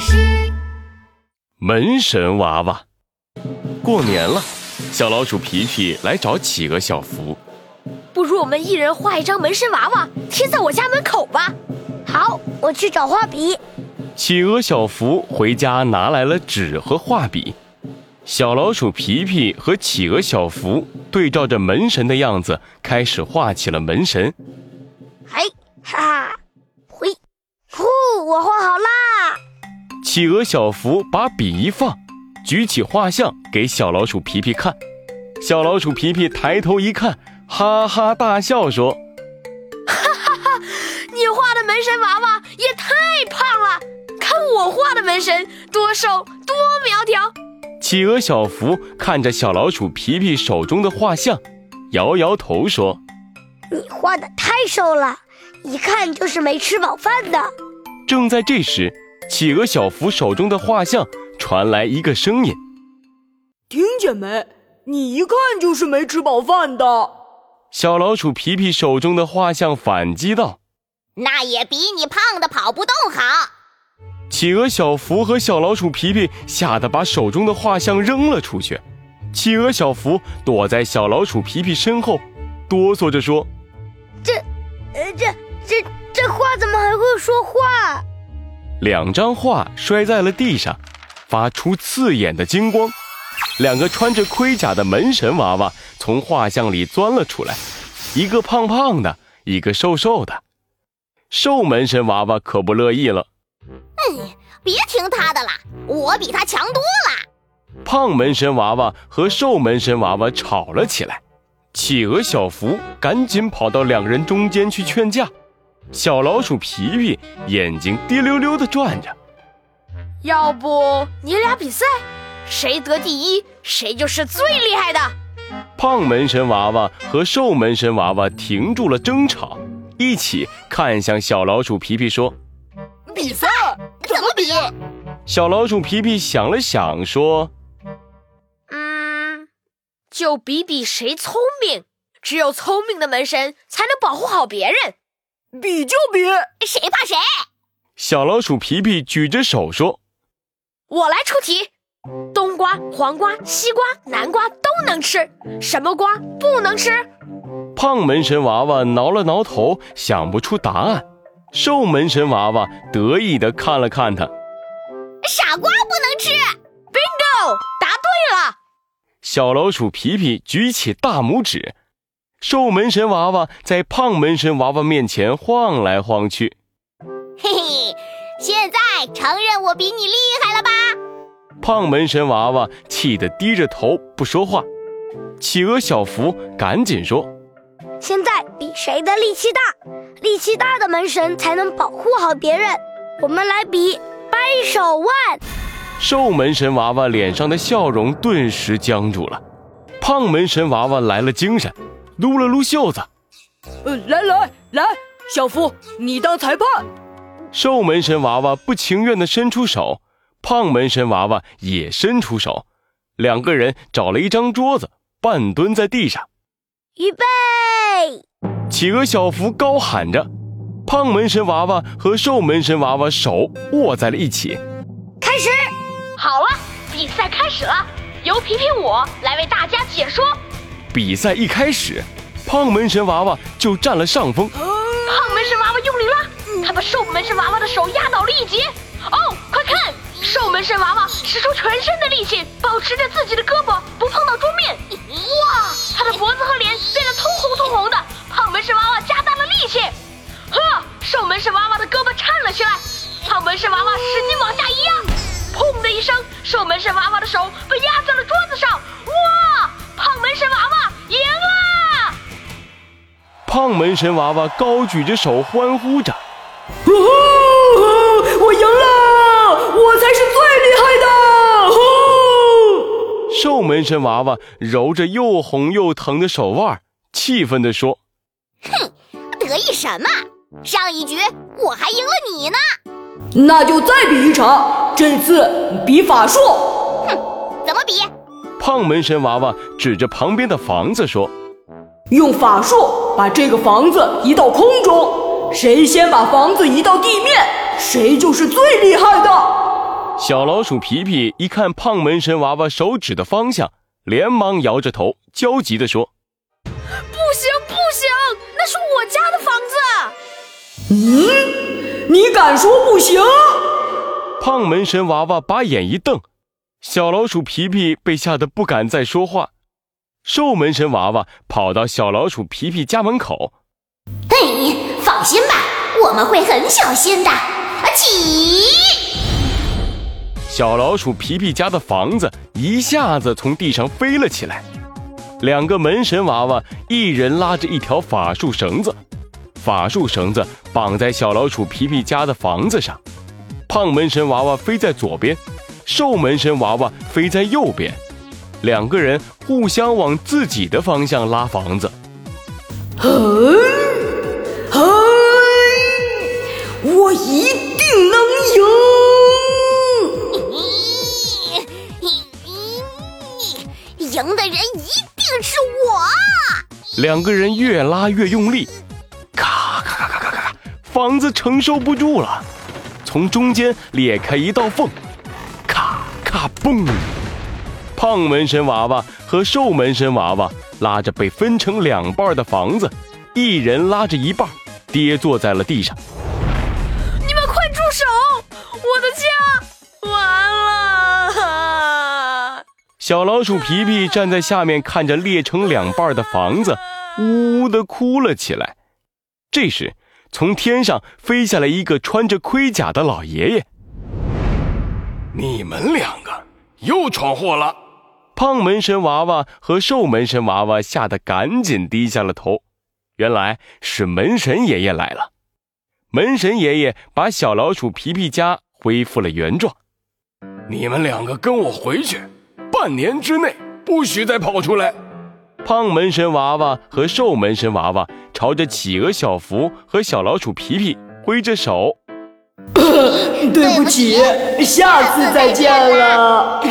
事。门神娃娃，过年了，小老鼠皮皮来找企鹅小福。不如我们一人画一张门神娃娃，贴在我家门口吧。好，我去找画笔。企鹅小福回家拿来了纸和画笔。小老鼠皮皮和企鹅小福对照着门神的样子，开始画起了门神。嘿，哈，哈，嘿，呼，我画好啦！企鹅小福把笔一放，举起画像给小老鼠皮皮看。小老鼠皮皮抬头一看，哈哈大笑说：“哈哈哈，你画的门神娃娃也太胖了，看我画的门神多瘦多苗条。”企鹅小福看着小老鼠皮皮手中的画像，摇摇头说：“你画的太瘦了，一看就是没吃饱饭的。”正在这时，企鹅小福手中的画像传来一个声音：“听见没？你一看就是没吃饱饭的。”小老鼠皮皮手中的画像反击道：“那也比你胖的跑不动好。”企鹅小福和小老鼠皮皮吓得把手中的画像扔了出去。企鹅小福躲在小老鼠皮皮身后，哆嗦着说：“这，呃，这这这画怎么还会说话？”两张画摔在了地上，发出刺眼的金光。两个穿着盔甲的门神娃娃从画像里钻了出来，一个胖胖的，一个瘦瘦的。瘦门神娃娃可不乐意了。嗯，别听他的了，我比他强多了。胖门神娃娃和瘦门神娃娃吵了起来，企鹅小福赶紧跑到两人中间去劝架。小老鼠皮皮眼睛滴溜溜的转着，要不你俩比赛，谁得第一，谁就是最厉害的。胖门神娃娃和瘦门神娃娃停住了争吵，一起看向小老鼠皮皮说。比赛怎么比？小老鼠皮皮想了想，说：“嗯，就比比谁聪明。只有聪明的门神才能保护好别人。比就比，谁怕谁？”小老鼠皮皮举着手说：“我来出题。冬瓜、黄瓜、西瓜、南瓜都能吃，什么瓜不能吃？”胖门神娃娃挠了挠头，想不出答案。瘦门神娃娃得意的看了看他，傻瓜不能吃，bingo，答对了。小老鼠皮皮举起大拇指，瘦门神娃娃在胖门神娃娃面前晃来晃去。嘿嘿，现在承认我比你厉害了吧？胖门神娃娃气得低着头不说话。企鹅小福赶紧说。现在比谁的力气大，力气大的门神才能保护好别人。我们来比掰手腕。瘦门神娃娃脸上的笑容顿时僵住了。胖门神娃娃来了精神，撸了撸袖子。呃，来来来，小福，你当裁判。瘦门神娃娃不情愿地伸出手，胖门神娃娃也伸出手，两个人找了一张桌子，半蹲在地上。预备！企鹅小福高喊着，胖门神娃娃和瘦门神娃娃手握在了一起。开始，好了，比赛开始了，由皮皮我来为大家解说。比赛一开始，胖门神娃娃就占了上风。胖门神娃娃用力拉，他把瘦门神娃娃的手压倒了一截。哦，快看，瘦门神娃娃使出全身的力气，保持着自己的胳膊不碰到桌面。哇，他的脖子胖门神娃娃高举着手欢呼着：“哦，我赢了，我才是最厉害的！”哦，瘦门神娃娃揉着又红又疼的手腕，气愤地说。哼，得意什么？上一局我还赢了你呢。那就再比一场，这次比法术。哼，怎么比？胖门神娃娃指着旁边的房子说：“用法术把这个房子移到空中，谁先把房子移到地面，谁就是最厉害的。”小老鼠皮皮一看胖门神娃娃手指的方向，连忙摇着头，焦急地说：“不行，不行，那是我家的房子！”嗯，你敢说不行？胖门神娃娃把眼一瞪，小老鼠皮皮被吓得不敢再说话。瘦门神娃娃跑到小老鼠皮皮家门口：“嘿，放心吧，我们会很小心的。”起。小老鼠皮皮家的房子一下子从地上飞了起来，两个门神娃娃一人拉着一条法术绳子，法术绳子绑在小老鼠皮皮家的房子上。胖门神娃娃飞在左边，瘦门神娃娃飞在右边，两个人互相往自己的方向拉房子。嘿，嘿，我一定能赢！赢的人一定是我！两个人越拉越用力，咔咔咔咔咔咔，房子承受不住了，从中间裂开一道缝，咔咔嘣！胖门神娃娃和瘦门神娃娃拉着被分成两半的房子，一人拉着一半，跌坐在了地上。你们快住手！我的家完了！小老鼠皮皮站在下面，看着裂成两半的房子，呜呜的哭了起来。这时，从天上飞下来一个穿着盔甲的老爷爷。你们两个又闯祸了！胖门神娃娃和瘦门神娃娃吓得赶紧低下了头。原来是门神爷爷来了。门神爷爷把小老鼠皮皮家恢复了原状。你们两个跟我回去。半年之内不许再跑出来！胖门神娃娃和瘦门神娃娃朝着企鹅小福和小老鼠皮皮挥着手。对不起，下次再见了。